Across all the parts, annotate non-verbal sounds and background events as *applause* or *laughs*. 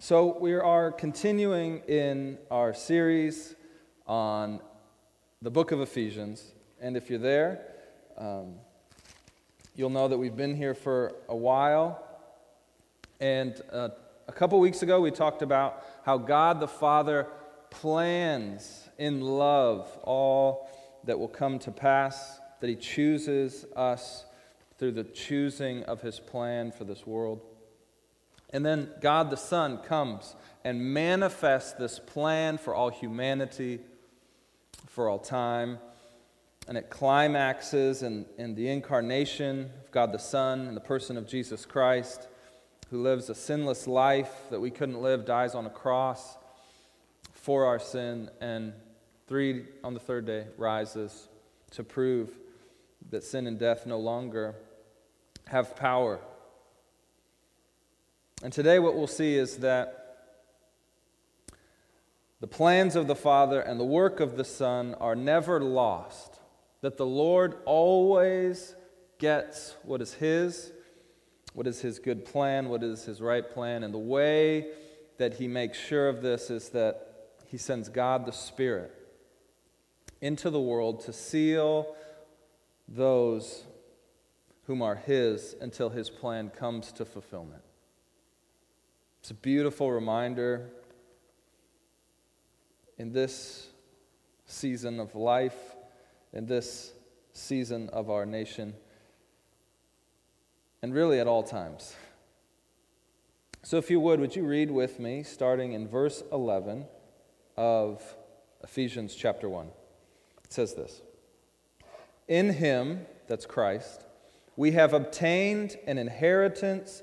So, we are continuing in our series on the book of Ephesians. And if you're there, um, you'll know that we've been here for a while. And uh, a couple weeks ago, we talked about how God the Father plans in love all that will come to pass, that He chooses us through the choosing of His plan for this world. And then God the Son comes and manifests this plan for all humanity, for all time. And it climaxes in, in the incarnation of God the Son in the person of Jesus Christ, who lives a sinless life that we couldn't live, dies on a cross for our sin, and three on the third day rises to prove that sin and death no longer have power and today, what we'll see is that the plans of the Father and the work of the Son are never lost, that the Lord always gets what is His, what is His good plan, what is His right plan. And the way that He makes sure of this is that He sends God the Spirit into the world to seal those whom are His until His plan comes to fulfillment. It's a beautiful reminder in this season of life, in this season of our nation, and really at all times. So, if you would, would you read with me, starting in verse 11 of Ephesians chapter 1? It says this In him, that's Christ, we have obtained an inheritance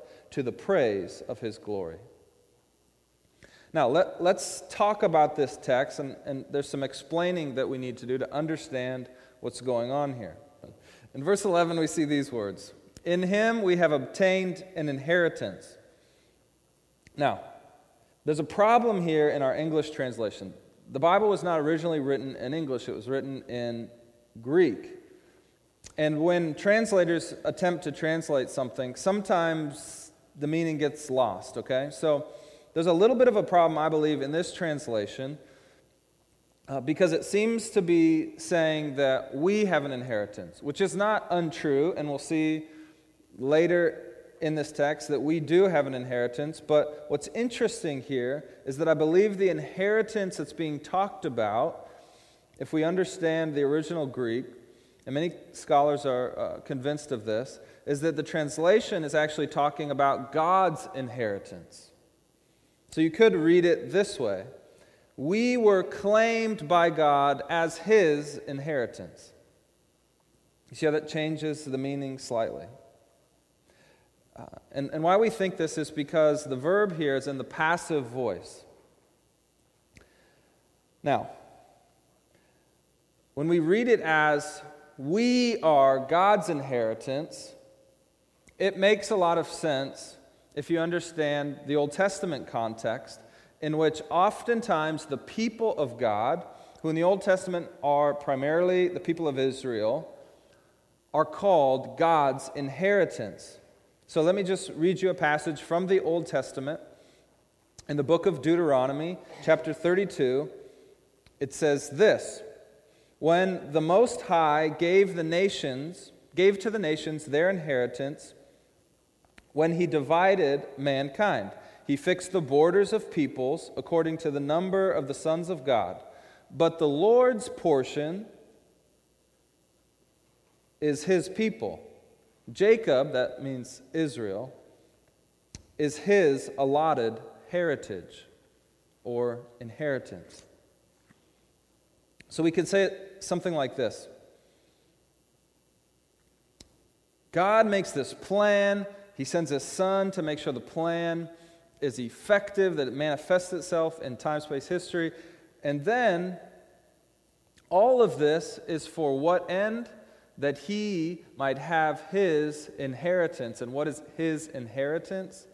to the praise of his glory. Now, let, us talk about this text, and, and there's some explaining that we need to do to understand what's going on here. In verse 11, we see these words In him we have obtained an inheritance. Now, there's a problem here in our English translation. The Bible was not originally written in English, it was written in Greek. And when translators attempt to translate something, sometimes the meaning gets lost, okay? So there's a little bit of a problem, I believe, in this translation uh, because it seems to be saying that we have an inheritance, which is not untrue, and we'll see later in this text that we do have an inheritance. But what's interesting here is that I believe the inheritance that's being talked about, if we understand the original Greek, and many scholars are uh, convinced of this, is that the translation is actually talking about God's inheritance. So you could read it this way We were claimed by God as His inheritance. You see how that changes the meaning slightly? Uh, and, and why we think this is because the verb here is in the passive voice. Now, when we read it as we are God's inheritance, it makes a lot of sense if you understand the Old Testament context, in which oftentimes the people of God, who in the Old Testament are primarily the people of Israel, are called God's inheritance. So let me just read you a passage from the Old Testament. In the book of Deuteronomy, chapter 32, it says this When the Most High gave the nations, gave to the nations their inheritance, when he divided mankind. He fixed the borders of peoples according to the number of the sons of God. But the Lord's portion is his people. Jacob, that means Israel, is his allotted heritage or inheritance. So we could say it something like this God makes this plan he sends his son to make sure the plan is effective, that it manifests itself in time, space, history. And then all of this is for what end? That he might have his inheritance. And what is his inheritance?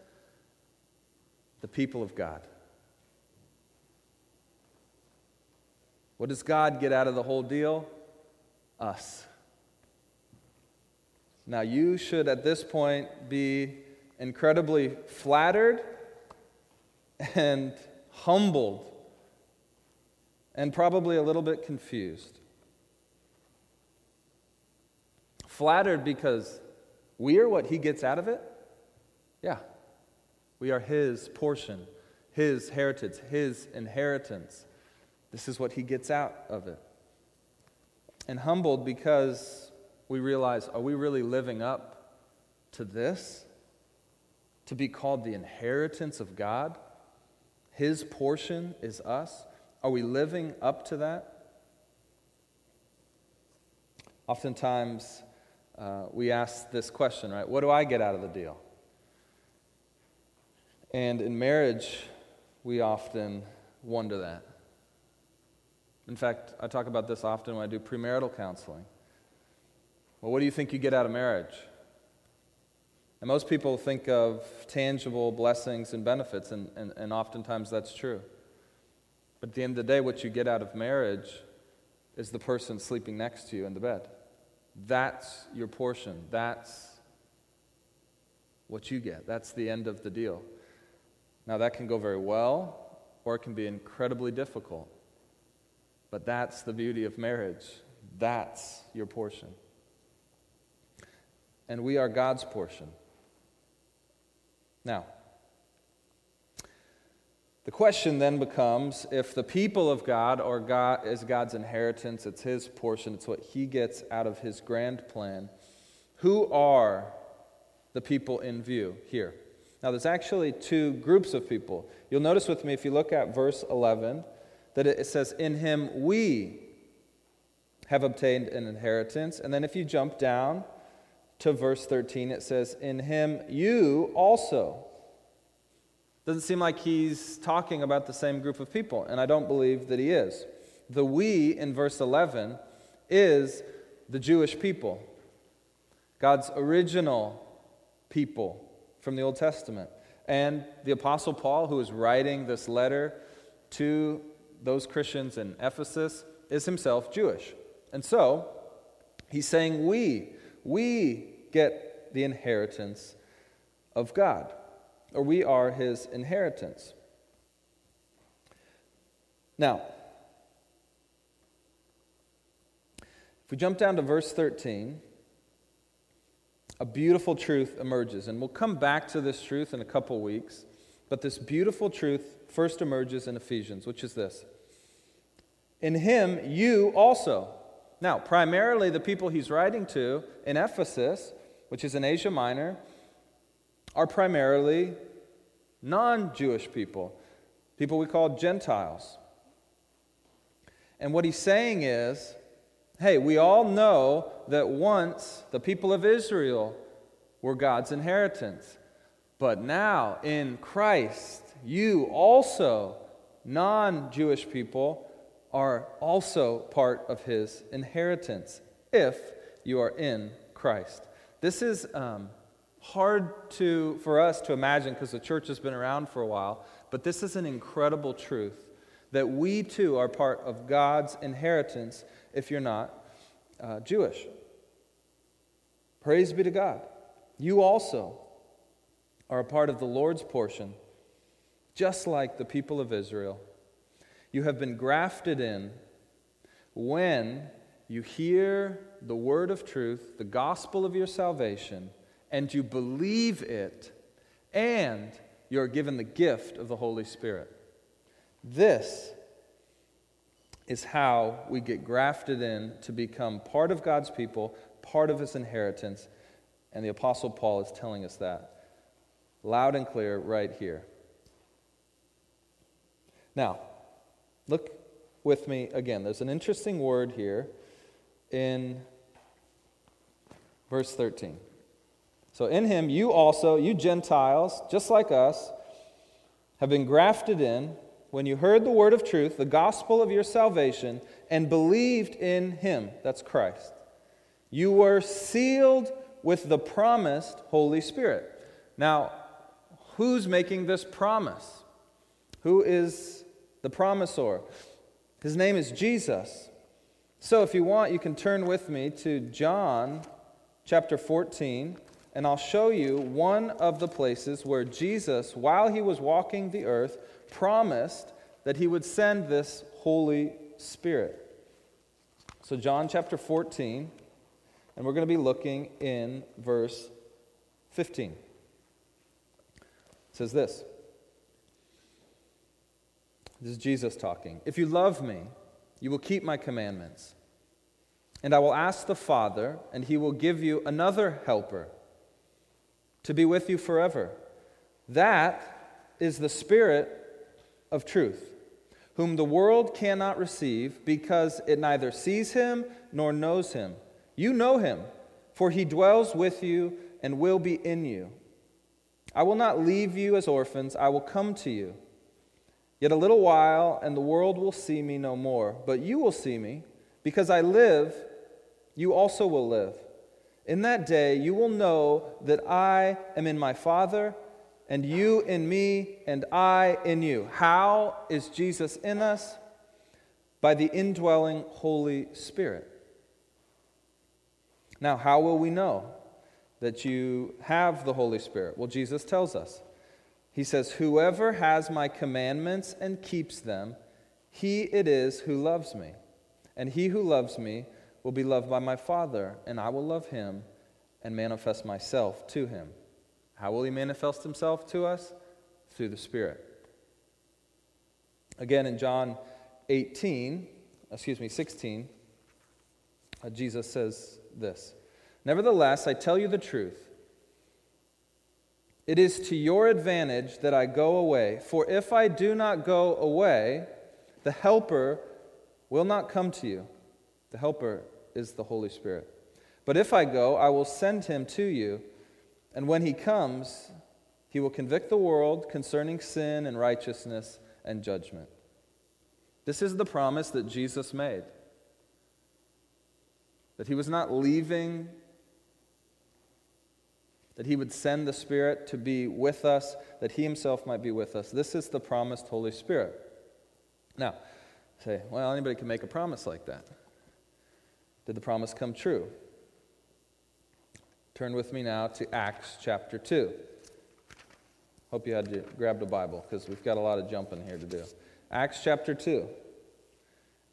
The people of God. What does God get out of the whole deal? Us. Now, you should at this point be incredibly flattered and humbled and probably a little bit confused. Flattered because we are what he gets out of it? Yeah. We are his portion, his heritage, his inheritance. This is what he gets out of it. And humbled because we realize are we really living up to this? To be called the inheritance of God? His portion is us? Are we living up to that? Oftentimes, uh, we ask this question, right? What do I get out of the deal? And in marriage, we often wonder that. In fact, I talk about this often when I do premarital counseling. Well, what do you think you get out of marriage? And most people think of tangible blessings and benefits, and, and, and oftentimes that's true. But at the end of the day, what you get out of marriage is the person sleeping next to you in the bed. That's your portion. That's what you get. That's the end of the deal. Now, that can go very well, or it can be incredibly difficult. But that's the beauty of marriage. That's your portion and we are God's portion. Now, the question then becomes if the people of God are God is God's inheritance, it's his portion, it's what he gets out of his grand plan. Who are the people in view here? Now, there's actually two groups of people. You'll notice with me if you look at verse 11 that it says, In him we have obtained an inheritance. And then if you jump down to verse 13, it says, In him you also. Doesn't seem like he's talking about the same group of people, and I don't believe that he is. The we in verse 11 is the Jewish people, God's original people from the Old Testament. And the Apostle Paul, who is writing this letter to those Christians in Ephesus, is himself Jewish. And so, he's saying, We we get the inheritance of God, or we are his inheritance. Now, if we jump down to verse 13, a beautiful truth emerges. And we'll come back to this truth in a couple weeks. But this beautiful truth first emerges in Ephesians, which is this In him, you also now, primarily the people he's writing to in Ephesus, which is in Asia Minor, are primarily non Jewish people, people we call Gentiles. And what he's saying is hey, we all know that once the people of Israel were God's inheritance. But now in Christ, you also, non Jewish people, are also part of his inheritance if you are in Christ. This is um, hard to, for us to imagine because the church has been around for a while, but this is an incredible truth that we too are part of God's inheritance if you're not uh, Jewish. Praise be to God. You also are a part of the Lord's portion, just like the people of Israel you have been grafted in when you hear the word of truth, the gospel of your salvation, and you believe it, and you are given the gift of the Holy Spirit. This is how we get grafted in to become part of God's people, part of his inheritance. And the Apostle Paul is telling us that loud and clear right here. Now, Look with me again. There's an interesting word here in verse 13. So, in him, you also, you Gentiles, just like us, have been grafted in when you heard the word of truth, the gospel of your salvation, and believed in him. That's Christ. You were sealed with the promised Holy Spirit. Now, who's making this promise? Who is the promisor? His name is Jesus. So, if you want, you can turn with me to John chapter 14, and I'll show you one of the places where Jesus, while he was walking the earth, promised that he would send this Holy Spirit. So, John chapter 14, and we're going to be looking in verse 15. It says this This is Jesus talking. If you love me, you will keep my commandments. And I will ask the Father, and he will give you another helper to be with you forever. That is the Spirit of truth, whom the world cannot receive because it neither sees him nor knows him. You know him, for he dwells with you and will be in you. I will not leave you as orphans, I will come to you. Yet a little while, and the world will see me no more, but you will see me, because I live, you also will live. In that day, you will know that I am in my Father and you in me, and I in you. How is Jesus in us? By the indwelling Holy Spirit. Now, how will we know that you have the Holy Spirit? Well, Jesus tells us. He says, Whoever has my commandments and keeps them, he it is who loves me. And he who loves me will be loved by my Father, and I will love him and manifest myself to him. How will he manifest himself to us? Through the Spirit. Again, in John 18, excuse me, 16, uh, Jesus says this Nevertheless, I tell you the truth. It is to your advantage that I go away, for if I do not go away, the Helper will not come to you. The Helper is the Holy Spirit. But if I go, I will send him to you. And when he comes, he will convict the world concerning sin and righteousness and judgment. This is the promise that Jesus made that he was not leaving, that he would send the Spirit to be with us, that he himself might be with us. This is the promised Holy Spirit. Now, say, well, anybody can make a promise like that. Did the promise come true? Turn with me now to Acts chapter 2. Hope you had to grab the Bible because we've got a lot of jumping here to do. Acts chapter 2.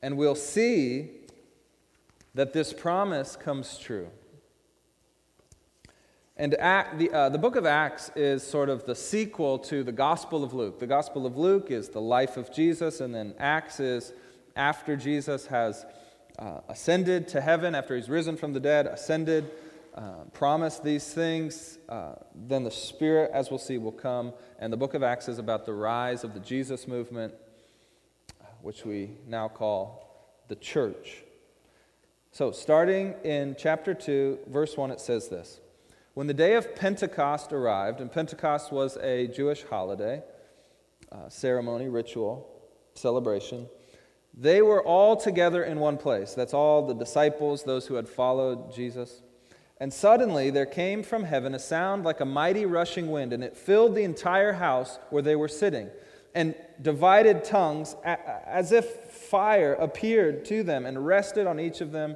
And we'll see that this promise comes true. And Act, the, uh, the book of Acts is sort of the sequel to the Gospel of Luke. The Gospel of Luke is the life of Jesus, and then Acts is after Jesus has uh, ascended to heaven, after he's risen from the dead, ascended uh, promise these things, uh, then the Spirit, as we'll see, will come. And the book of Acts is about the rise of the Jesus movement, which we now call the church. So, starting in chapter 2, verse 1, it says this When the day of Pentecost arrived, and Pentecost was a Jewish holiday, uh, ceremony, ritual, celebration, they were all together in one place. That's all the disciples, those who had followed Jesus. And suddenly there came from heaven a sound like a mighty rushing wind, and it filled the entire house where they were sitting. And divided tongues, as if fire, appeared to them and rested on each of them.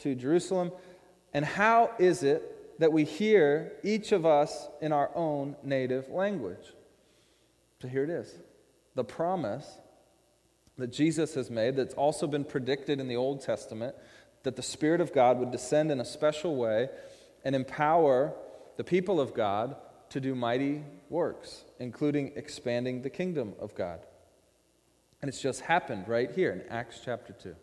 to Jerusalem. And how is it that we hear each of us in our own native language? So here it is the promise that Jesus has made, that's also been predicted in the Old Testament that the Spirit of God would descend in a special way and empower the people of God to do mighty works, including expanding the kingdom of God. And it's just happened right here in Acts chapter 2.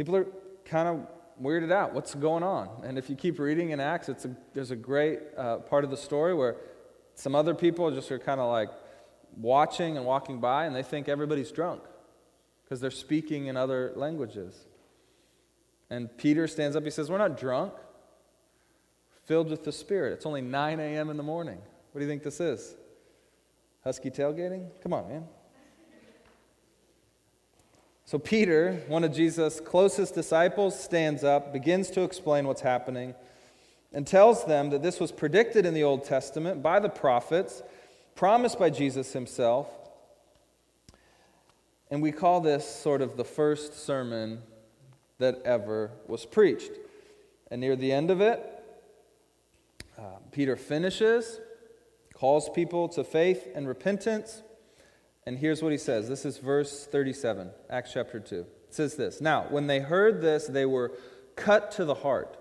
People are kind of weirded out. What's going on? And if you keep reading in Acts, it's a, there's a great uh, part of the story where some other people just are kind of like watching and walking by, and they think everybody's drunk because they're speaking in other languages. And Peter stands up, he says, We're not drunk, filled with the Spirit. It's only 9 a.m. in the morning. What do you think this is? Husky tailgating? Come on, man. So, Peter, one of Jesus' closest disciples, stands up, begins to explain what's happening, and tells them that this was predicted in the Old Testament by the prophets, promised by Jesus himself. And we call this sort of the first sermon that ever was preached. And near the end of it, uh, Peter finishes, calls people to faith and repentance. And here's what he says. This is verse 37, Acts chapter 2. It says this Now, when they heard this, they were cut to the heart.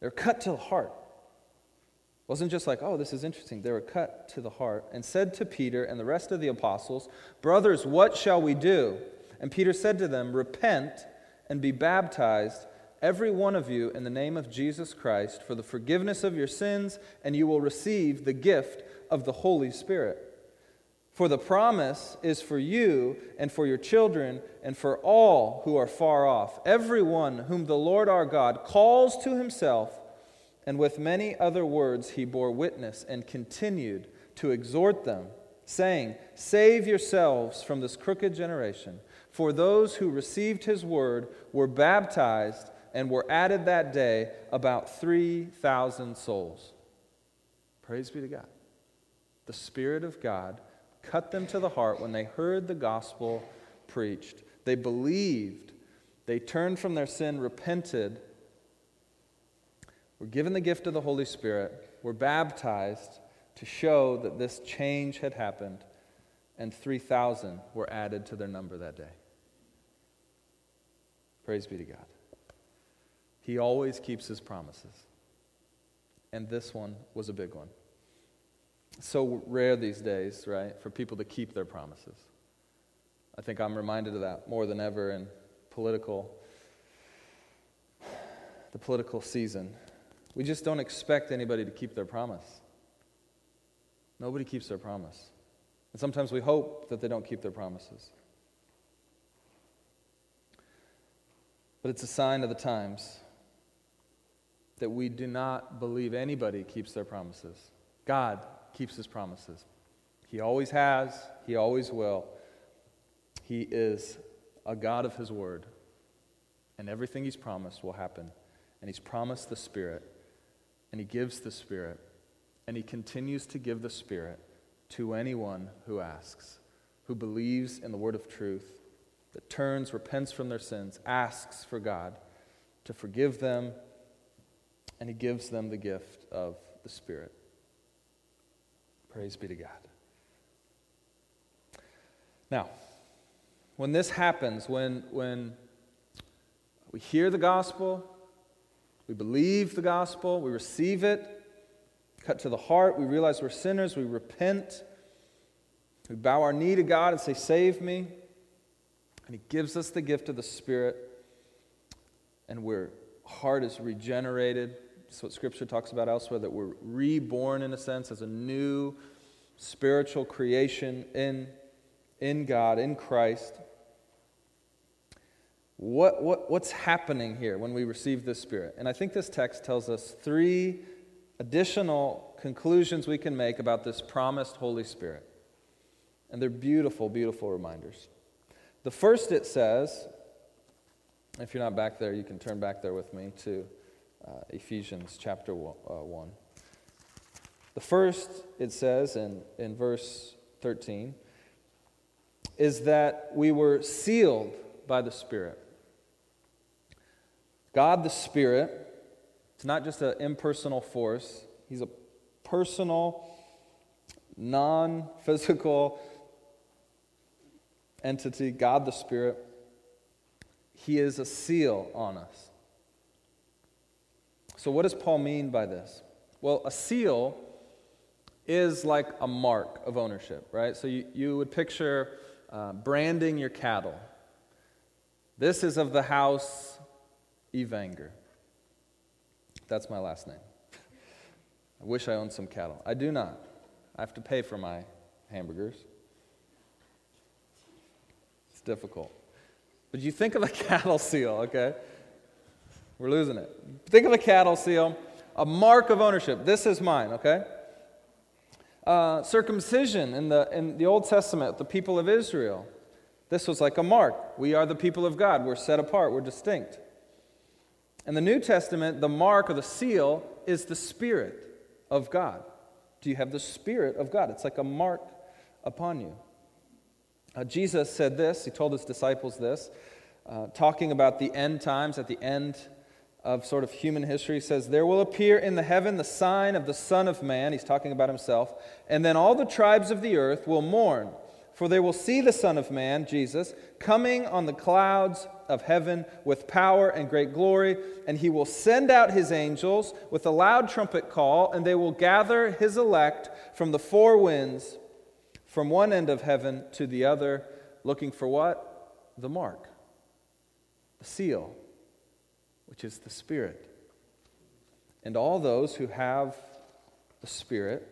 They're cut to the heart. It wasn't just like, oh, this is interesting. They were cut to the heart and said to Peter and the rest of the apostles, Brothers, what shall we do? And Peter said to them, Repent and be baptized, every one of you, in the name of Jesus Christ, for the forgiveness of your sins, and you will receive the gift of the Holy Spirit. For the promise is for you and for your children and for all who are far off, everyone whom the Lord our God calls to himself. And with many other words he bore witness and continued to exhort them, saying, Save yourselves from this crooked generation. For those who received his word were baptized and were added that day about 3,000 souls. Praise be to God. The Spirit of God cut them to the heart when they heard the gospel preached. They believed, they turned from their sin, repented, were given the gift of the Holy Spirit, were baptized to show that this change had happened, and 3,000 were added to their number that day. Praise be to God. He always keeps his promises. And this one was a big one. So rare these days, right, for people to keep their promises. I think I'm reminded of that more than ever in political the political season. We just don't expect anybody to keep their promise. Nobody keeps their promise. And sometimes we hope that they don't keep their promises. But it's a sign of the times that we do not believe anybody keeps their promises. God keeps his promises. He always has, he always will. He is a God of his word. And everything he's promised will happen. And he's promised the Spirit. And he gives the Spirit. And he continues to give the Spirit to anyone who asks, who believes in the word of truth that turns, repents from their sins, asks for God to forgive them, and He gives them the gift of the Spirit. Praise be to God. Now, when this happens, when, when we hear the gospel, we believe the gospel, we receive it, cut to the heart, we realize we're sinners, we repent, we bow our knee to God and say, Save me. And He gives us the gift of the Spirit, and our heart is regenerated. That's what Scripture talks about elsewhere, that we're reborn in a sense as a new spiritual creation in, in God, in Christ. What, what, what's happening here when we receive this Spirit? And I think this text tells us three additional conclusions we can make about this promised Holy Spirit. And they're beautiful, beautiful reminders. The first it says, if you're not back there, you can turn back there with me to uh, Ephesians chapter uh, 1. The first it says in, in verse 13 is that we were sealed by the Spirit. God the Spirit, it's not just an impersonal force, He's a personal, non physical, entity, God the Spirit, He is a seal on us. So, what does Paul mean by this? Well, a seal is like a mark of ownership, right? So, you, you would picture uh, branding your cattle. This is of the house Evanger. That's my last name. I wish I owned some cattle. I do not. I have to pay for my hamburgers. It's difficult. But you think of a *laughs* cattle seal, okay? We're losing it. Think of a cattle seal, a mark of ownership. This is mine, okay? Uh, circumcision in the, in the Old Testament, the people of Israel. This was like a mark. We are the people of God. We're set apart. We're distinct. In the New Testament, the mark or the seal is the Spirit of God. Do you have the Spirit of God? It's like a mark upon you. Uh, Jesus said this, he told his disciples this, uh, talking about the end times at the end of sort of human history. Says, There will appear in the heaven the sign of the Son of Man. He's talking about himself. And then all the tribes of the earth will mourn, for they will see the Son of Man, Jesus, coming on the clouds of heaven with power and great glory. And he will send out his angels with a loud trumpet call, and they will gather his elect from the four winds, from one end of heaven to the other, looking for what? The mark, the seal which is the Spirit. And all those who have the Spirit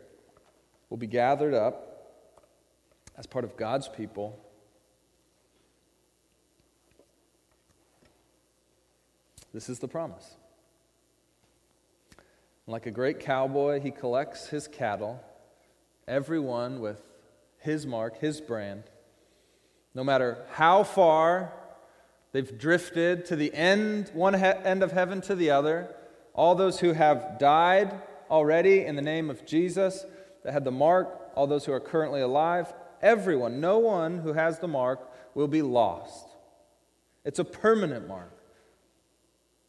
will be gathered up as part of God's people. This is the promise. Like a great cowboy, he collects his cattle, everyone with his mark, his brand. No matter how far They've drifted to the end, one he- end of heaven to the other. All those who have died already in the name of Jesus, that had the mark, all those who are currently alive, everyone, no one who has the mark will be lost. It's a permanent mark.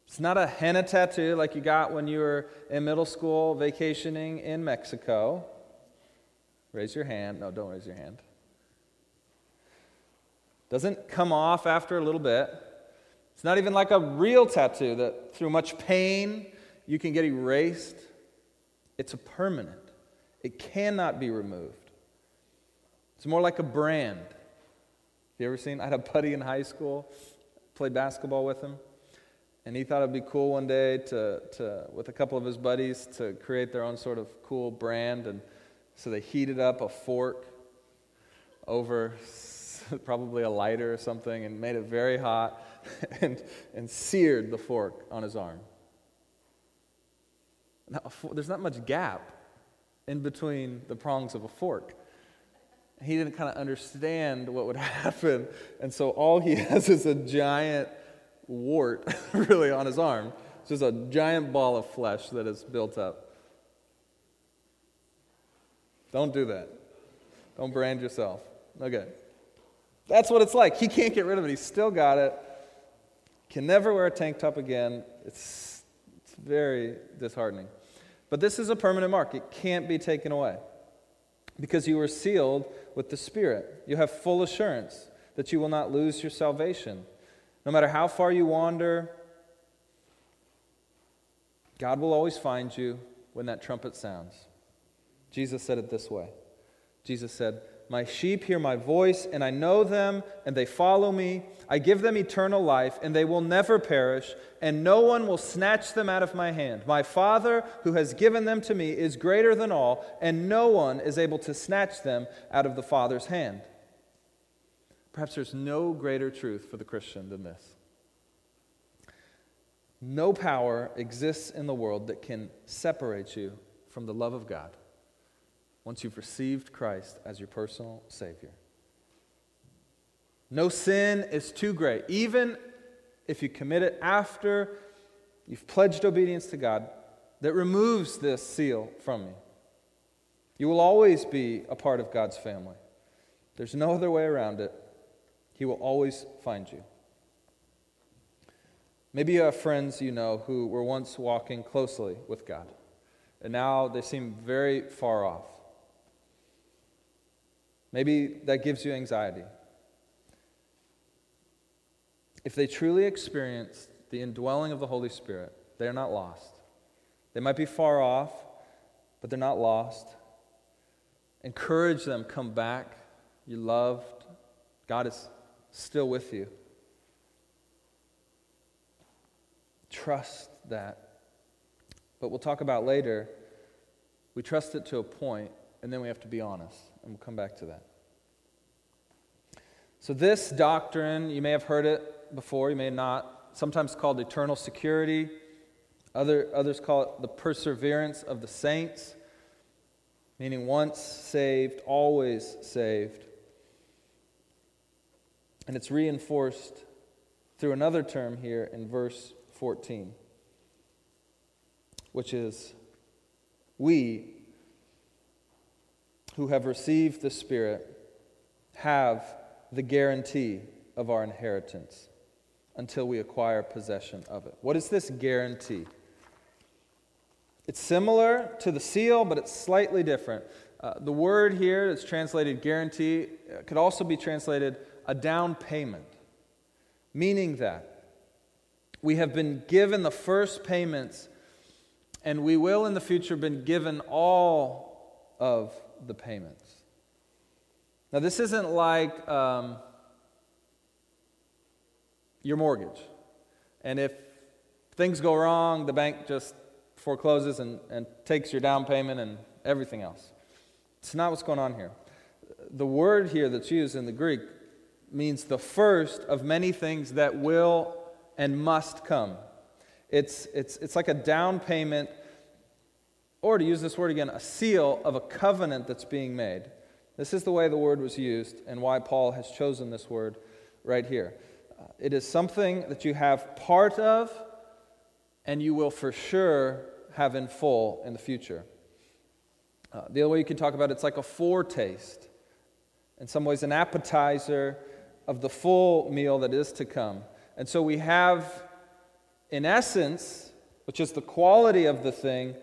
It's not a henna tattoo like you got when you were in middle school vacationing in Mexico. Raise your hand. No, don't raise your hand. Doesn't come off after a little bit. It's not even like a real tattoo that through much pain you can get erased. It's a permanent, it cannot be removed. It's more like a brand. Have You ever seen? I had a buddy in high school, played basketball with him, and he thought it'd be cool one day to, to, with a couple of his buddies, to create their own sort of cool brand. And so they heated up a fork over *laughs* probably a lighter or something, and made it very hot *laughs* and, and seared the fork on his arm. Now, there's not much gap in between the prongs of a fork. He didn't kind of understand what would *laughs* happen, and so all he has is a giant wart, really, on his arm. It's just a giant ball of flesh that is built up. Don't do that. Don't brand yourself. Okay. That's what it's like. He can't get rid of it. He's still got it. Can never wear a tank top again. It's, it's very disheartening. But this is a permanent mark, it can't be taken away because you were sealed with the Spirit. You have full assurance that you will not lose your salvation. No matter how far you wander, God will always find you when that trumpet sounds. Jesus said it this way Jesus said, my sheep hear my voice, and I know them, and they follow me. I give them eternal life, and they will never perish, and no one will snatch them out of my hand. My Father, who has given them to me, is greater than all, and no one is able to snatch them out of the Father's hand. Perhaps there's no greater truth for the Christian than this. No power exists in the world that can separate you from the love of God once you've received Christ as your personal Savior. No sin is too great, even if you commit it after you've pledged obedience to God, that removes this seal from you. You will always be a part of God's family. There's no other way around it. He will always find you. Maybe you have friends you know who were once walking closely with God, and now they seem very far off. Maybe that gives you anxiety. If they truly experience the indwelling of the Holy Spirit, they are not lost. They might be far off, but they're not lost. Encourage them, come back. You're loved. God is still with you. Trust that. But we'll talk about later. We trust it to a point, and then we have to be honest. And we'll come back to that. So, this doctrine, you may have heard it before, you may not, sometimes called eternal security. Other, others call it the perseverance of the saints, meaning once saved, always saved. And it's reinforced through another term here in verse 14, which is we who have received the Spirit have the guarantee of our inheritance until we acquire possession of it. What is this guarantee? It's similar to the seal, but it's slightly different. Uh, the word here that's translated guarantee uh, could also be translated a down payment, meaning that we have been given the first payments and we will in the future been given all of the payments. Now, this isn't like um, your mortgage. And if things go wrong, the bank just forecloses and, and takes your down payment and everything else. It's not what's going on here. The word here that's used in the Greek means the first of many things that will and must come. It's, it's, it's like a down payment, or to use this word again, a seal of a covenant that's being made. This is the way the word was used and why Paul has chosen this word right here. Uh, it is something that you have part of and you will for sure have in full in the future. Uh, the other way you can talk about it, it's like a foretaste. In some ways, an appetizer of the full meal that is to come. And so we have, in essence, which is the quality of the thing,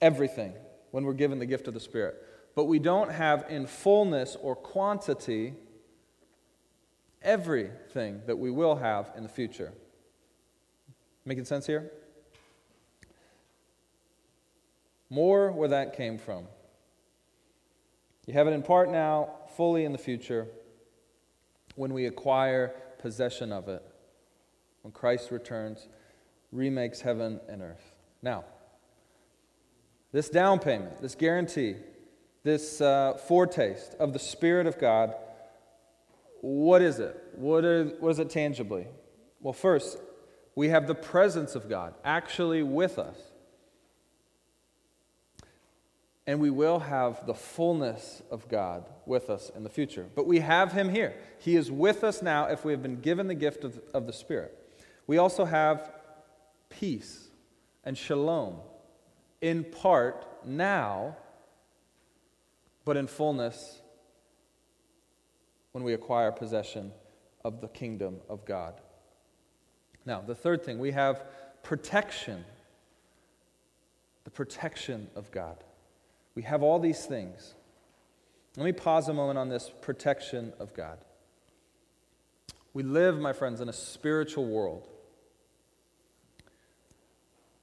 everything when we're given the gift of the Spirit. But we don't have in fullness or quantity everything that we will have in the future. Making sense here? More where that came from. You have it in part now, fully in the future, when we acquire possession of it, when Christ returns, remakes heaven and earth. Now, this down payment, this guarantee, this uh, foretaste of the Spirit of God, what is it? What, are, what is it tangibly? Well, first, we have the presence of God actually with us. And we will have the fullness of God with us in the future. But we have Him here. He is with us now if we have been given the gift of, of the Spirit. We also have peace and shalom in part now, but in fullness when we acquire possession of the kingdom of God. Now, the third thing, we have protection. The protection of God. We have all these things. Let me pause a moment on this protection of God. We live, my friends, in a spiritual world,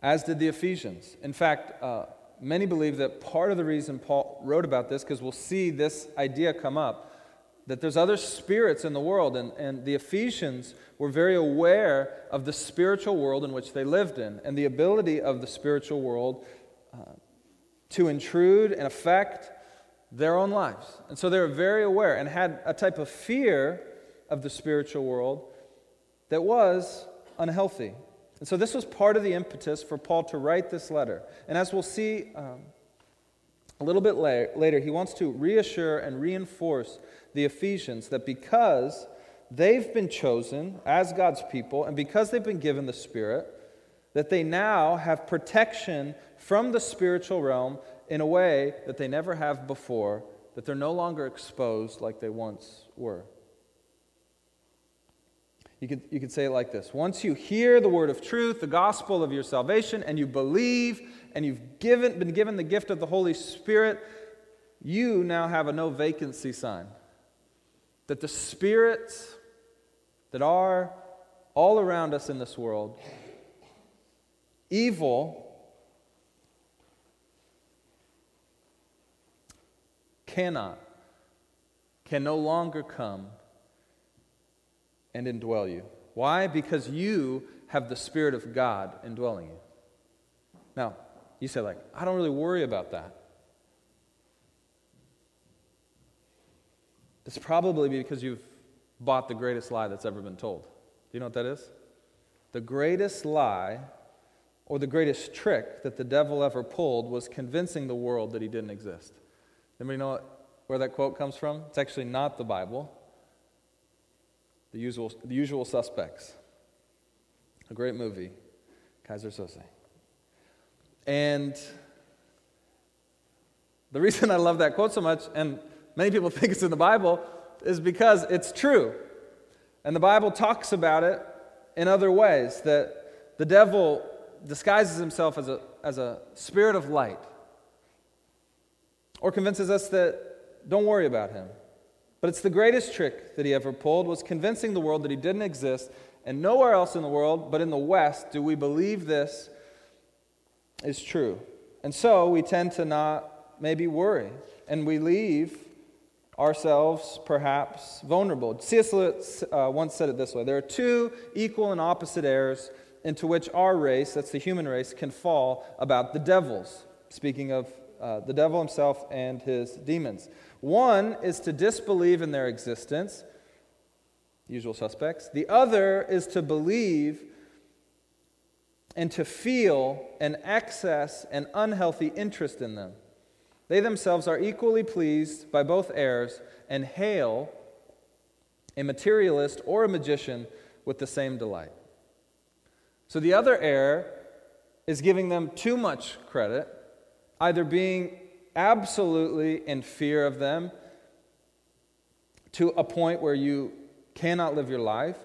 as did the Ephesians. In fact, uh, many believe that part of the reason Paul wrote about this, because we'll see this idea come up, that there's other spirits in the world, and, and the Ephesians were very aware of the spiritual world in which they lived in and the ability of the spiritual world uh, to intrude and affect their own lives. And so they were very aware and had a type of fear of the spiritual world that was unhealthy. And so this was part of the impetus for Paul to write this letter. And as we'll see um, a little bit later, he wants to reassure and reinforce the Ephesians that because they've been chosen as God's people and because they've been given the Spirit, that they now have protection from the spiritual realm in a way that they never have before, that they're no longer exposed like they once were. You could, you could say it like this. Once you hear the word of truth, the gospel of your salvation, and you believe, and you've given, been given the gift of the Holy Spirit, you now have a no vacancy sign. That the spirits that are all around us in this world, Evil cannot, can no longer come and indwell you. Why? Because you have the Spirit of God indwelling you. Now, you say, like, I don't really worry about that. It's probably because you've bought the greatest lie that's ever been told. Do you know what that is? The greatest lie or the greatest trick that the devil ever pulled was convincing the world that he didn't exist. Anybody know where that quote comes from? It's actually not the Bible. The usual, the usual suspects. A great movie, Keyser Söze. And the reason I love that quote so much, and many people *laughs* think it's in the Bible, is because it's true. And the Bible talks about it in other ways that the devil disguises himself as a, as a spirit of light or convinces us that don't worry about him. But it's the greatest trick that he ever pulled was convincing the world that he didn't exist and nowhere else in the world but in the West do we believe this is true. And so we tend to not maybe worry and we leave ourselves perhaps vulnerable. C.S. Lewis uh, once said it this way There are two equal and opposite errors into which our race, that's the human race, can fall about the devils. Speaking of uh, the devil himself and his demons. One is to disbelieve in their existence, usual suspects. The other is to believe and to feel an excess and unhealthy interest in them. They themselves are equally pleased by both errors and hail a materialist or a magician with the same delight. So the other error is giving them too much credit, either being absolutely in fear of them to a point where you cannot live your life,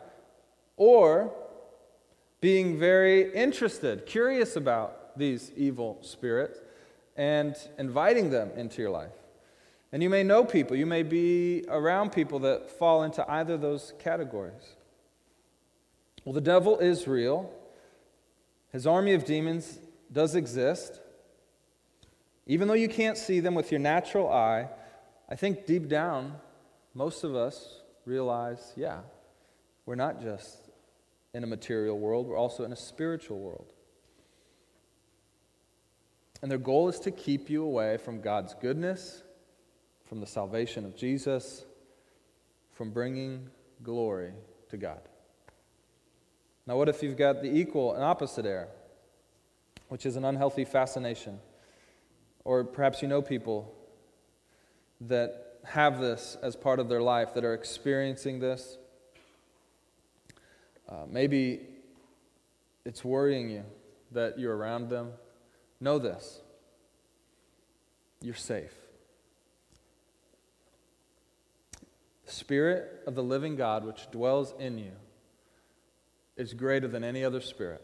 or being very interested, curious about these evil spirits, and inviting them into your life. And you may know people, you may be around people that fall into either of those categories. Well, the devil is real, his army of demons does exist. Even though you can't see them with your natural eye, I think deep down, most of us realize yeah, we're not just in a material world, we're also in a spiritual world. And their goal is to keep you away from God's goodness, from the salvation of Jesus, from bringing glory to God. Now, what if you've got the equal and opposite error, which is an unhealthy fascination? Or perhaps you know people that have this as part of their life, that are experiencing this. Uh, maybe it's worrying you that you're around them. Know this you're safe. The Spirit of the living God, which dwells in you, is greater than any other spirit.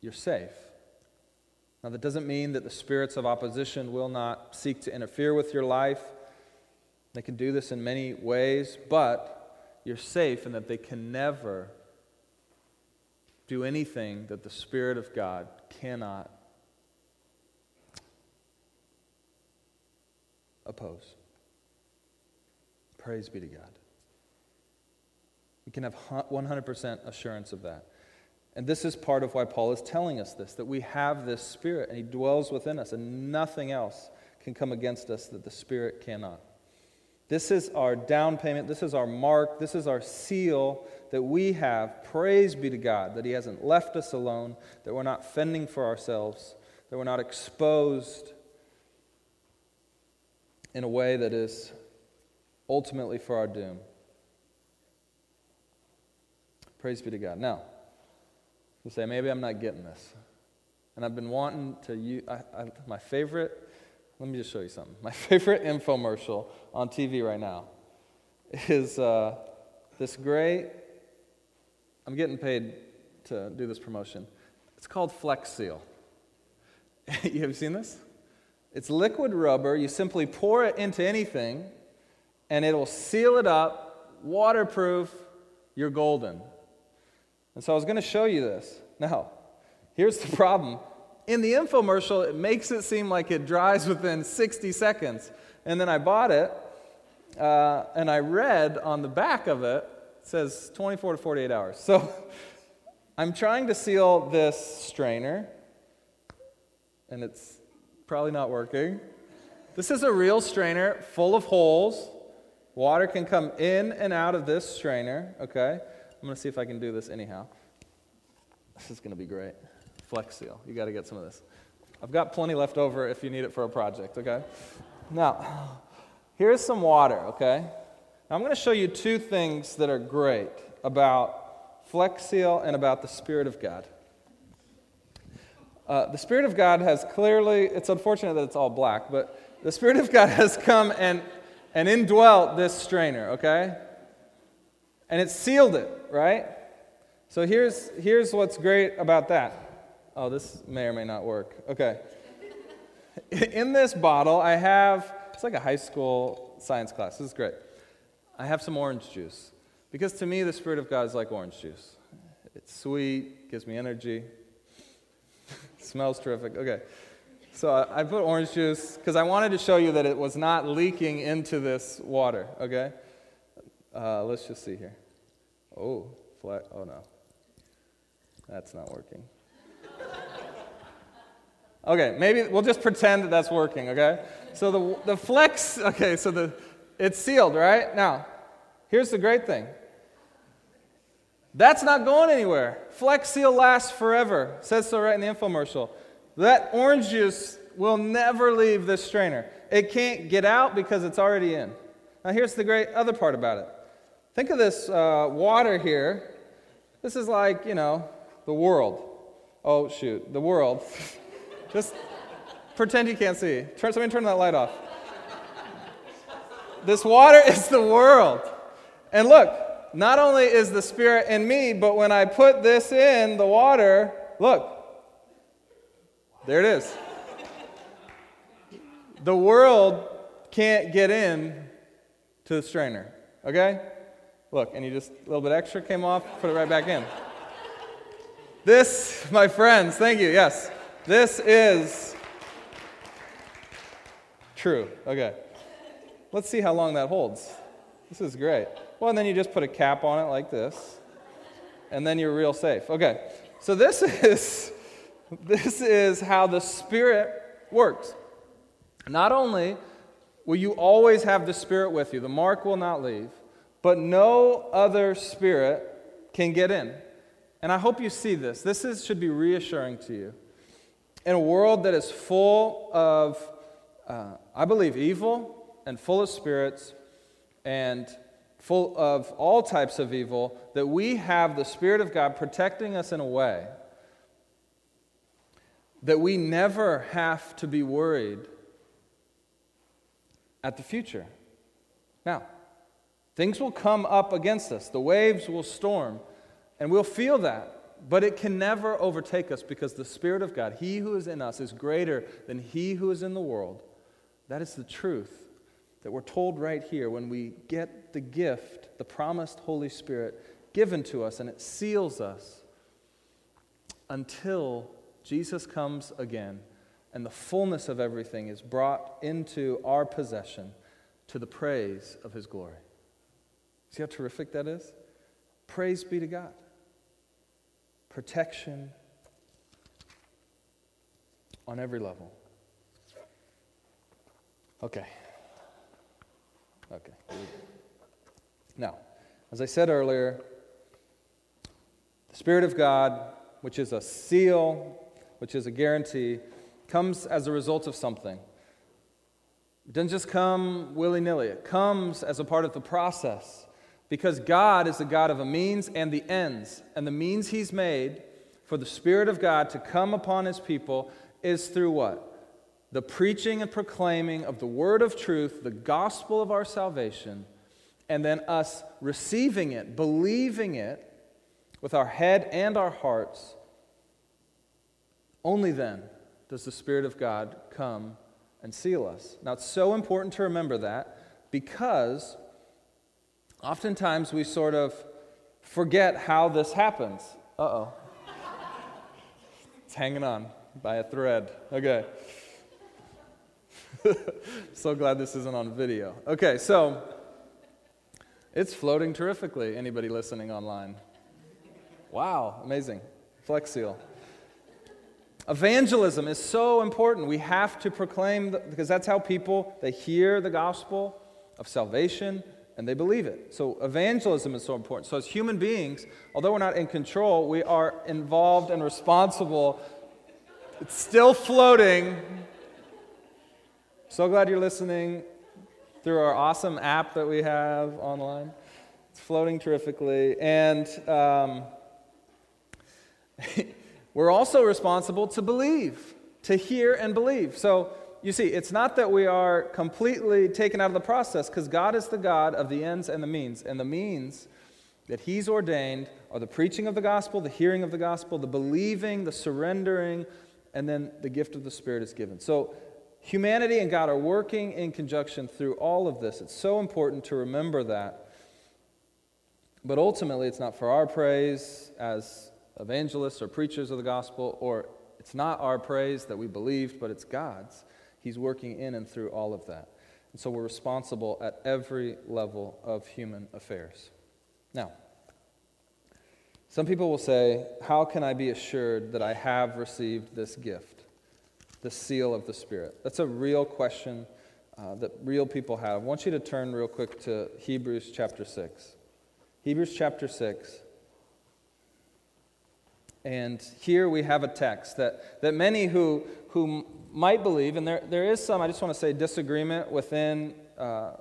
You're safe. Now, that doesn't mean that the spirits of opposition will not seek to interfere with your life. They can do this in many ways, but you're safe in that they can never do anything that the Spirit of God cannot oppose. Praise be to God. We can have 100% assurance of that. And this is part of why Paul is telling us this that we have this Spirit and He dwells within us, and nothing else can come against us that the Spirit cannot. This is our down payment. This is our mark. This is our seal that we have. Praise be to God that He hasn't left us alone, that we're not fending for ourselves, that we're not exposed in a way that is ultimately for our doom. Praise be to God. Now, you say, maybe I'm not getting this. And I've been wanting to use I, I, my favorite, let me just show you something. My *laughs* favorite infomercial on TV right now is uh, this great, I'm getting paid to do this promotion. It's called Flex Seal. *laughs* you have seen this? It's liquid rubber. You simply pour it into anything, and it'll seal it up, waterproof. You're golden. And so I was going to show you this. Now, Here's the problem. In the infomercial, it makes it seem like it dries within 60 seconds. And then I bought it, uh, and I read on the back of it, it says 24 to 48 hours. So *laughs* I'm trying to seal this strainer, and it's probably not working. This is a real strainer full of holes. Water can come in and out of this strainer, okay? I'm going to see if I can do this anyhow. This is going to be great. Flex seal. You got to get some of this. I've got plenty left over if you need it for a project, okay? Now, here's some water, okay? Now, I'm going to show you two things that are great about Flex Seal and about the Spirit of God. Uh, the Spirit of God has clearly, it's unfortunate that it's all black, but the Spirit of God *laughs* has come and, and indwelt this strainer, okay? And it sealed it, right? So here's, here's what's great about that. Oh, this may or may not work. Okay. *laughs* In this bottle, I have, it's like a high school science class. This is great. I have some orange juice. Because to me, the Spirit of God is like orange juice. It's sweet, gives me energy, *laughs* smells terrific. Okay. So I put orange juice because I wanted to show you that it was not leaking into this water. Okay. Uh, let's just see here. Oh, flat. Oh no. That's not working. Okay, maybe we'll just pretend that that's working, okay? So the, the flex, okay, so the, it's sealed, right? Now, here's the great thing. That's not going anywhere. Flex Seal lasts forever. It says so right in the infomercial. That orange juice will never leave this strainer. It can't get out because it's already in. Now, here's the great other part about it. Think of this uh, water here. This is like, you know, the world. Oh, shoot, the world. *laughs* Just pretend you can't see. Turn, somebody turn that light off. This water *laughs* is the world. And look, not only is the Spirit in me, but when I put this in the water, look, there it is. The world can't get in to the strainer, okay? Look, and you just, a little bit extra came off, put it right back in. This, my friends, thank you, yes. This is true. Okay. Let's see how long that holds. This is great. Well, and then you just put a cap on it like this, and then you're real safe. Okay. So this is *laughs* this is how the Spirit works. Not only will you always have the Spirit with you, the mark will not leave, but no other spirit can get in. And I hope you see this. This is, should be reassuring to you in a world that is full of, uh, I believe, evil and full of spirits and full of all types of evil, that we have the Spirit of God protecting us in a way that we never have to be worried at the future. Now, things will come up against us, the waves will storm, and we'll feel that. But it can never overtake us because the Spirit of God, He who is in us, is greater than He who is in the world. That is the truth that we're told right here when we get the gift, the promised Holy Spirit, given to us, and it seals us until Jesus comes again and the fullness of everything is brought into our possession to the praise of His glory. See how terrific that is? Praise be to God protection on every level. Okay. Okay. Now, as I said earlier, the Spirit of God, which is a seal, which is a guarantee, comes as a result of something. It doesn't just come willy nilly, it comes as a part of the process. Because God is the God of the means and the ends. And the means He's made for the Spirit of God to come upon His people is through what? The preaching and proclaiming of the word of truth, the gospel of our salvation, and then us receiving it, believing it with our head and our hearts. Only then does the Spirit of God come and seal us. Now, it's so important to remember that because Oftentimes we sort of forget how this happens. Uh oh. It's hanging on by a thread. Okay. *laughs* so glad this isn't on video. Okay, so it's floating terrifically. Anybody listening online? Wow, amazing. Flex Seal. Evangelism is so important. We have to proclaim, the, because that's how people, they hear the gospel of salvation and they believe it. So evangelism is so important. So as human beings, although we're not in control, we are involved and responsible. It's still floating. So glad you're listening through our awesome app that we have online. It's floating terrifically. And um, *laughs* we're also responsible to believe, to hear and believe. So you see, it's not that we are completely taken out of the process, because God is the God of the ends and the means. And the means that He's ordained are the preaching of the gospel, the hearing of the gospel, the believing, the surrendering, and then the gift of the Spirit is given. So humanity and God are working in conjunction through all of this. It's so important to remember that. But ultimately, it's not for our praise as evangelists or preachers of the gospel, or it's not our praise that we believed, but it's God's. He's working in and through all of that. And so we're responsible at every level of human affairs. Now, some people will say, How can I be assured that I have received this gift, the seal of the Spirit? That's a real question uh, that real people have. I want you to turn real quick to Hebrews chapter 6. Hebrews chapter 6. And here we have a text that, that many who, who might believe, and there, there is some, I just want to say, disagreement within, uh,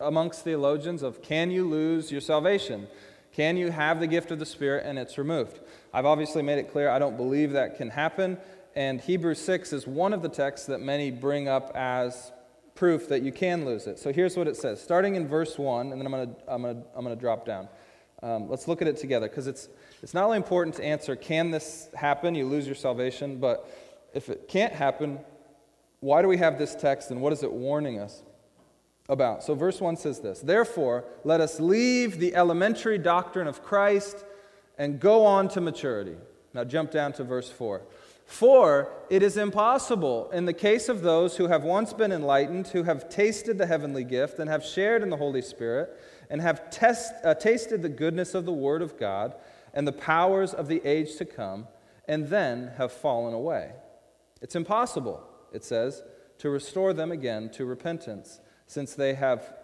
amongst theologians of can you lose your salvation? Can you have the gift of the Spirit and it's removed? I've obviously made it clear I don't believe that can happen, and Hebrews 6 is one of the texts that many bring up as proof that you can lose it. So here's what it says, starting in verse 1, and then I'm going to I'm gonna, I'm gonna drop down. Um, let's look at it together because it's, it's not only important to answer, can this happen? You lose your salvation, but if it can't happen, why do we have this text and what is it warning us about? So, verse 1 says this Therefore, let us leave the elementary doctrine of Christ and go on to maturity. Now, jump down to verse 4. For it is impossible in the case of those who have once been enlightened, who have tasted the heavenly gift, and have shared in the Holy Spirit, and have test, uh, tasted the goodness of the Word of God and the powers of the age to come, and then have fallen away. It's impossible, it says, to restore them again to repentance, since they, have,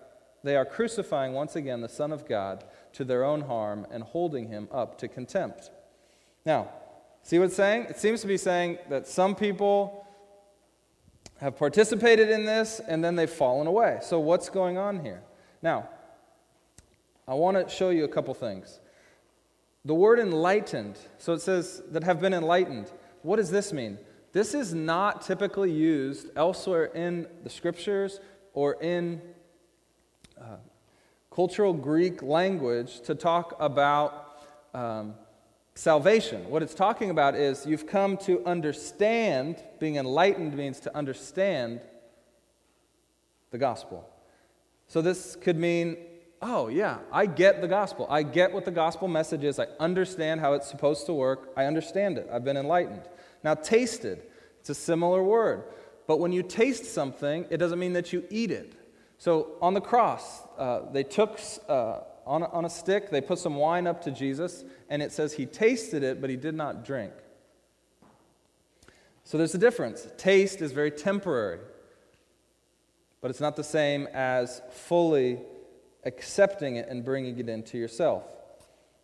they are crucifying once again the Son of God to their own harm and holding him up to contempt. Now, see what it's saying? It seems to be saying that some people have participated in this and then they've fallen away. So, what's going on here? Now, I want to show you a couple things. The word enlightened, so it says that have been enlightened. What does this mean? This is not typically used elsewhere in the scriptures or in uh, cultural Greek language to talk about um, salvation. What it's talking about is you've come to understand, being enlightened means to understand the gospel. So this could mean oh, yeah, I get the gospel. I get what the gospel message is. I understand how it's supposed to work. I understand it. I've been enlightened. Now, tasted, it's a similar word. But when you taste something, it doesn't mean that you eat it. So on the cross, uh, they took uh, on, a, on a stick, they put some wine up to Jesus, and it says he tasted it, but he did not drink. So there's a difference. Taste is very temporary, but it's not the same as fully accepting it and bringing it into yourself.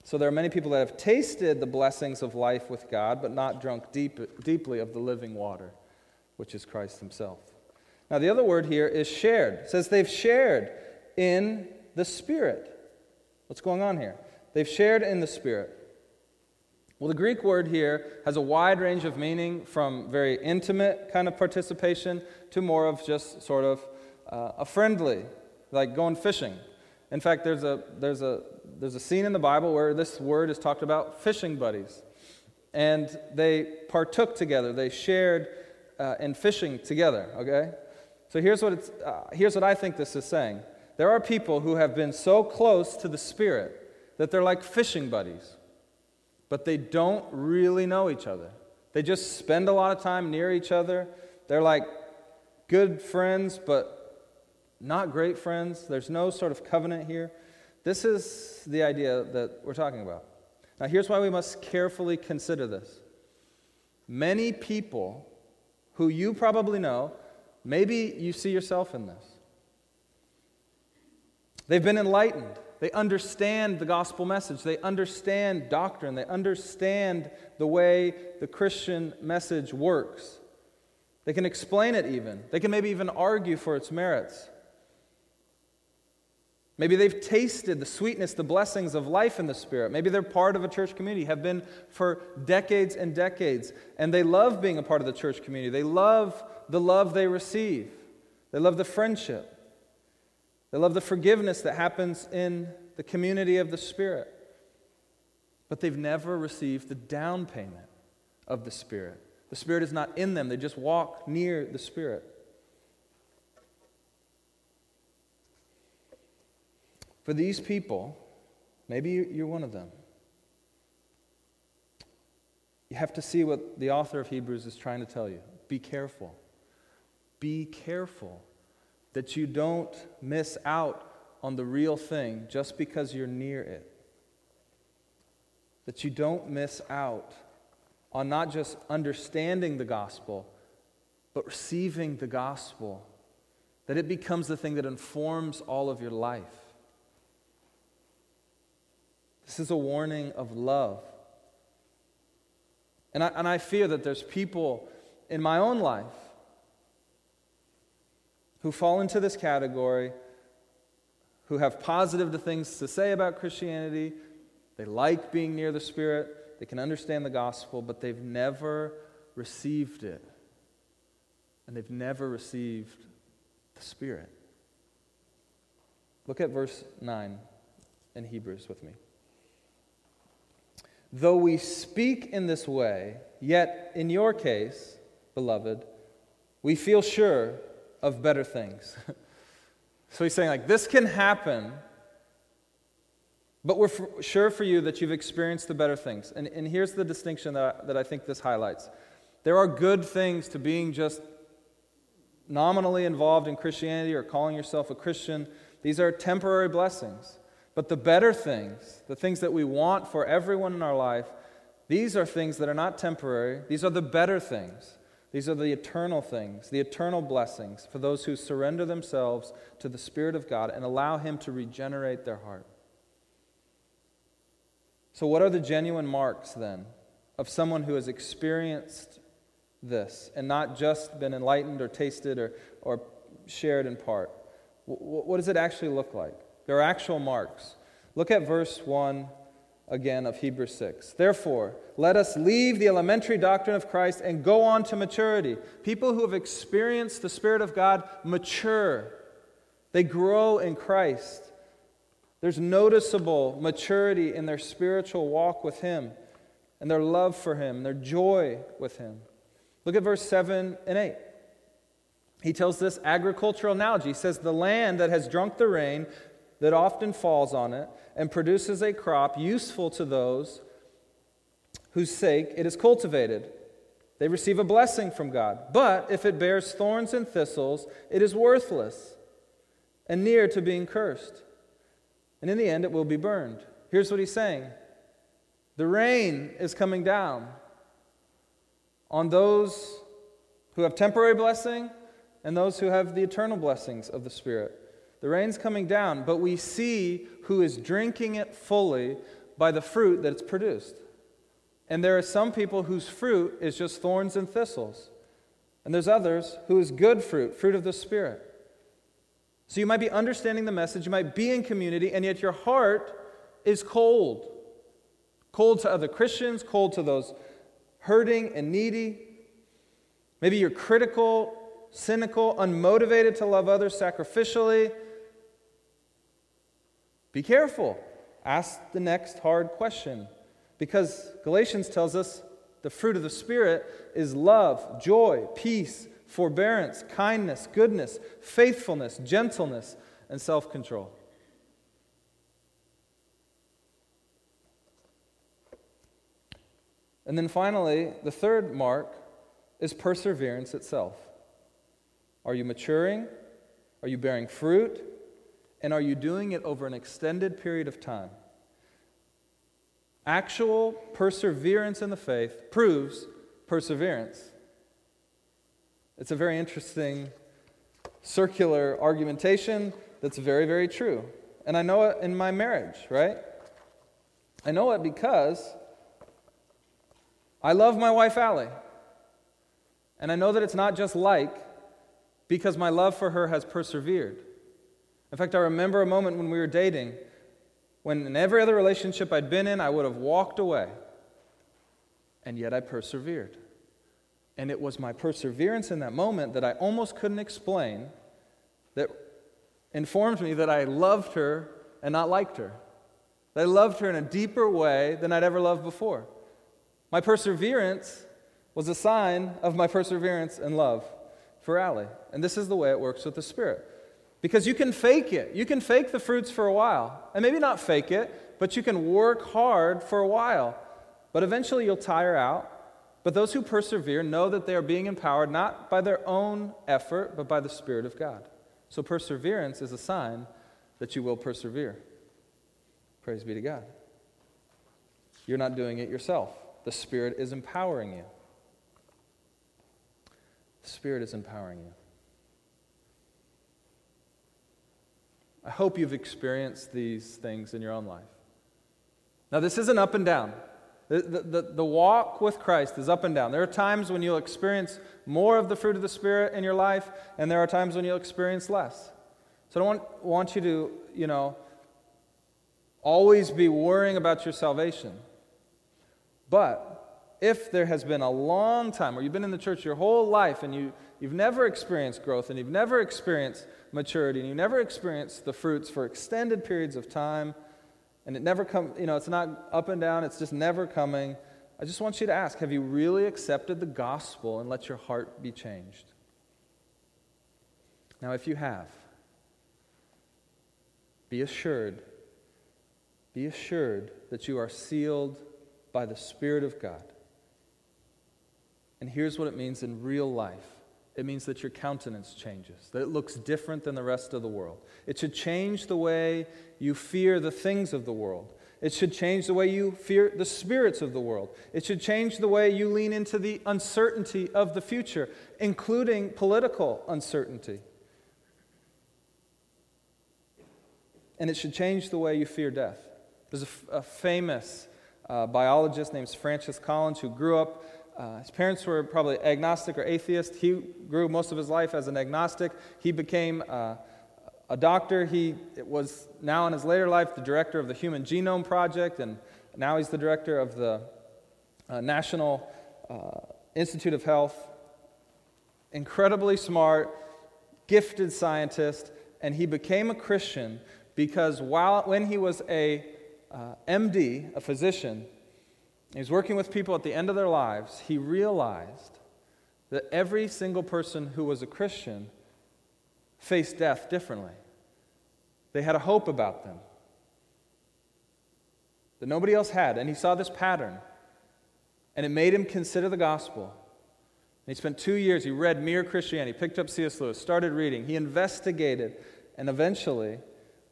So there are many people that have tasted the blessings of life with God, but not drunk deep, deeply of the living water, which is Christ Himself. Now, the other word here is shared. It says they've shared in the Spirit. What's going on here? They've shared in the Spirit. Well, the Greek word here has a wide range of meaning from very intimate kind of participation to more of just sort of uh, a friendly, like going fishing, in fact, there's a, there's, a, there's a scene in the Bible where this word is talked about fishing buddies. And they partook together, they shared uh, in fishing together, okay? So here's what, it's, uh, here's what I think this is saying there are people who have been so close to the Spirit that they're like fishing buddies, but they don't really know each other. They just spend a lot of time near each other. They're like good friends, but not great friends. There's no sort of covenant here. This is the idea that we're talking about. Now, here's why we must carefully consider this. Many people who you probably know, maybe you see yourself in this. They've been enlightened. They understand the gospel message. They understand doctrine. They understand the way the Christian message works. They can explain it even. They can maybe even argue for its merits. Maybe they've tasted the sweetness, the blessings of life in the Spirit. Maybe they're part of a church community, have been for decades and decades, and they love being a part of the church community. They love the love they receive, they love the friendship, they love the forgiveness that happens in the community of the Spirit. But they've never received the down payment of the Spirit. The Spirit is not in them, they just walk near the Spirit. For these people, maybe you're one of them. You have to see what the author of Hebrews is trying to tell you. Be careful. Be careful that you don't miss out on the real thing just because you're near it. That you don't miss out on not just understanding the gospel, but receiving the gospel. That it becomes the thing that informs all of your life. This is a warning of love. And I, and I fear that there's people in my own life who fall into this category, who have positive things to say about Christianity. They like being near the Spirit, they can understand the gospel, but they've never received it. And they've never received the Spirit. Look at verse 9 in Hebrews with me. Though we speak in this way, yet in your case, beloved, we feel sure of better things. *laughs* so he's saying, like, this can happen, but we're sure for you that you've experienced the better things. And, and here's the distinction that I, that I think this highlights there are good things to being just nominally involved in Christianity or calling yourself a Christian, these are temporary blessings. But the better things, the things that we want for everyone in our life, these are things that are not temporary. These are the better things. These are the eternal things, the eternal blessings for those who surrender themselves to the Spirit of God and allow Him to regenerate their heart. So, what are the genuine marks then of someone who has experienced this and not just been enlightened or tasted or, or shared in part? What does it actually look like? There are actual marks. Look at verse 1 again of Hebrews 6. Therefore, let us leave the elementary doctrine of Christ and go on to maturity. People who have experienced the Spirit of God mature, they grow in Christ. There's noticeable maturity in their spiritual walk with Him and their love for Him, their joy with Him. Look at verse 7 and 8. He tells this agricultural analogy. He says, The land that has drunk the rain that often falls on it and produces a crop useful to those whose sake it is cultivated. They receive a blessing from God. But if it bears thorns and thistles, it is worthless and near to being cursed. And in the end, it will be burned. Here's what he's saying the rain is coming down on those who have temporary blessing and those who have the eternal blessings of the Spirit. The rain's coming down, but we see who is drinking it fully by the fruit that it's produced. And there are some people whose fruit is just thorns and thistles. And there's others who is good fruit, fruit of the Spirit. So you might be understanding the message, you might be in community, and yet your heart is cold. Cold to other Christians, cold to those hurting and needy. Maybe you're critical, cynical, unmotivated to love others sacrificially. Be careful. Ask the next hard question. Because Galatians tells us the fruit of the Spirit is love, joy, peace, forbearance, kindness, goodness, faithfulness, gentleness, and self control. And then finally, the third mark is perseverance itself. Are you maturing? Are you bearing fruit? And are you doing it over an extended period of time? Actual perseverance in the faith proves perseverance. It's a very interesting circular argumentation that's very, very true. And I know it in my marriage, right? I know it because I love my wife, Allie. And I know that it's not just like, because my love for her has persevered. In fact, I remember a moment when we were dating when in every other relationship I'd been in, I would have walked away. And yet I persevered. And it was my perseverance in that moment that I almost couldn't explain that informed me that I loved her and not liked her. That I loved her in a deeper way than I'd ever loved before. My perseverance was a sign of my perseverance and love for Allie. And this is the way it works with the Spirit. Because you can fake it. You can fake the fruits for a while. And maybe not fake it, but you can work hard for a while. But eventually you'll tire out. But those who persevere know that they are being empowered not by their own effort, but by the Spirit of God. So perseverance is a sign that you will persevere. Praise be to God. You're not doing it yourself, the Spirit is empowering you. The Spirit is empowering you. I hope you've experienced these things in your own life. Now, this isn't up and down. The, the, the, walk with Christ is up and down. There are times when you'll experience more of the fruit of the Spirit in your life, and there are times when you'll experience less. So I don't want, want you to, you know, always be worrying about your salvation. But if there has been a long time where you've been in the church your whole life and you, you've never experienced growth and you've never experienced maturity and you never experienced the fruits for extended periods of time, and it never comes, you know, it's not up and down, it's just never coming. I just want you to ask have you really accepted the gospel and let your heart be changed? Now, if you have, be assured, be assured that you are sealed by the Spirit of God. And here's what it means in real life it means that your countenance changes, that it looks different than the rest of the world. It should change the way you fear the things of the world. It should change the way you fear the spirits of the world. It should change the way you lean into the uncertainty of the future, including political uncertainty. And it should change the way you fear death. There's a, f- a famous uh, biologist named Francis Collins who grew up uh, his parents were probably agnostic or atheist. He grew most of his life as an agnostic. He became uh, a doctor. He was now in his later life the director of the Human Genome Project, and now he's the director of the uh, National uh, Institute of Health. Incredibly smart, gifted scientist, and he became a Christian because while, when he was a uh, MD, a physician, he was working with people at the end of their lives. He realized that every single person who was a Christian faced death differently. They had a hope about them that nobody else had. And he saw this pattern, and it made him consider the gospel. And he spent two years, he read Mere Christianity, picked up C.S. Lewis, started reading. He investigated, and eventually,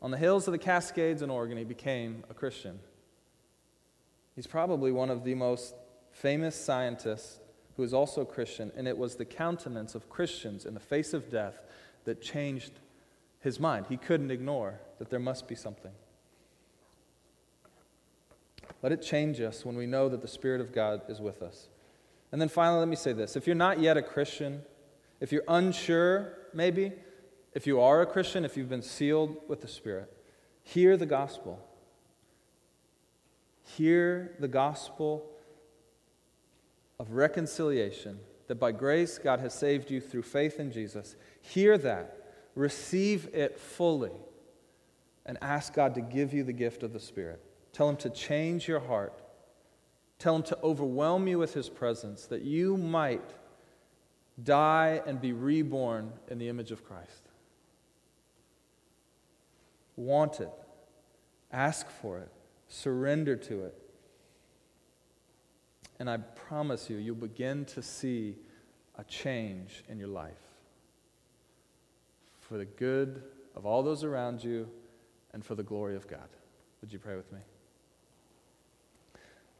on the hills of the Cascades in Oregon, he became a Christian. He's probably one of the most famous scientists who is also Christian, and it was the countenance of Christians in the face of death that changed his mind. He couldn't ignore that there must be something. Let it change us when we know that the Spirit of God is with us. And then finally, let me say this if you're not yet a Christian, if you're unsure, maybe, if you are a Christian, if you've been sealed with the Spirit, hear the gospel. Hear the gospel of reconciliation, that by grace God has saved you through faith in Jesus. Hear that, receive it fully, and ask God to give you the gift of the Spirit. Tell Him to change your heart. Tell Him to overwhelm you with His presence, that you might die and be reborn in the image of Christ. Want it, ask for it surrender to it. And I promise you, you'll begin to see a change in your life for the good of all those around you and for the glory of God. Would you pray with me?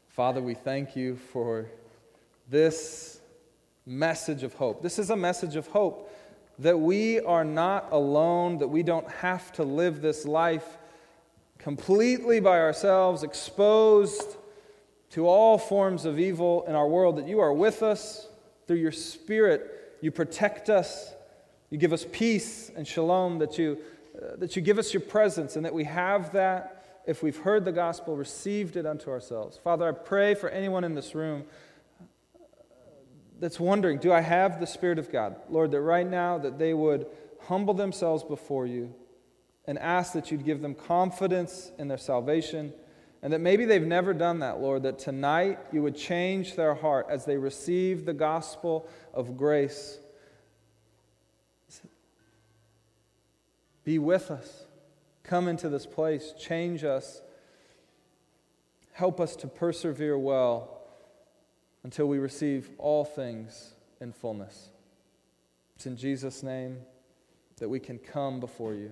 Father, we thank you for this message of hope. This is a message of hope that we are not alone, that we don't have to live this life completely by ourselves, exposed to all forms of evil in our world, that you are with us through your Spirit. You protect us. You give us peace and shalom, that you, uh, that you give us your presence, and that we have that if we've heard the gospel, received it unto ourselves. Father, I pray for anyone in this room that's wondering, do I have the Spirit of God? Lord, that right now that they would humble themselves before you and ask that you'd give them confidence in their salvation and that maybe they've never done that, Lord, that tonight you would change their heart as they receive the gospel of grace. Be with us. Come into this place. Change us. Help us to persevere well until we receive all things in fullness. It's in Jesus' name that we can come before you,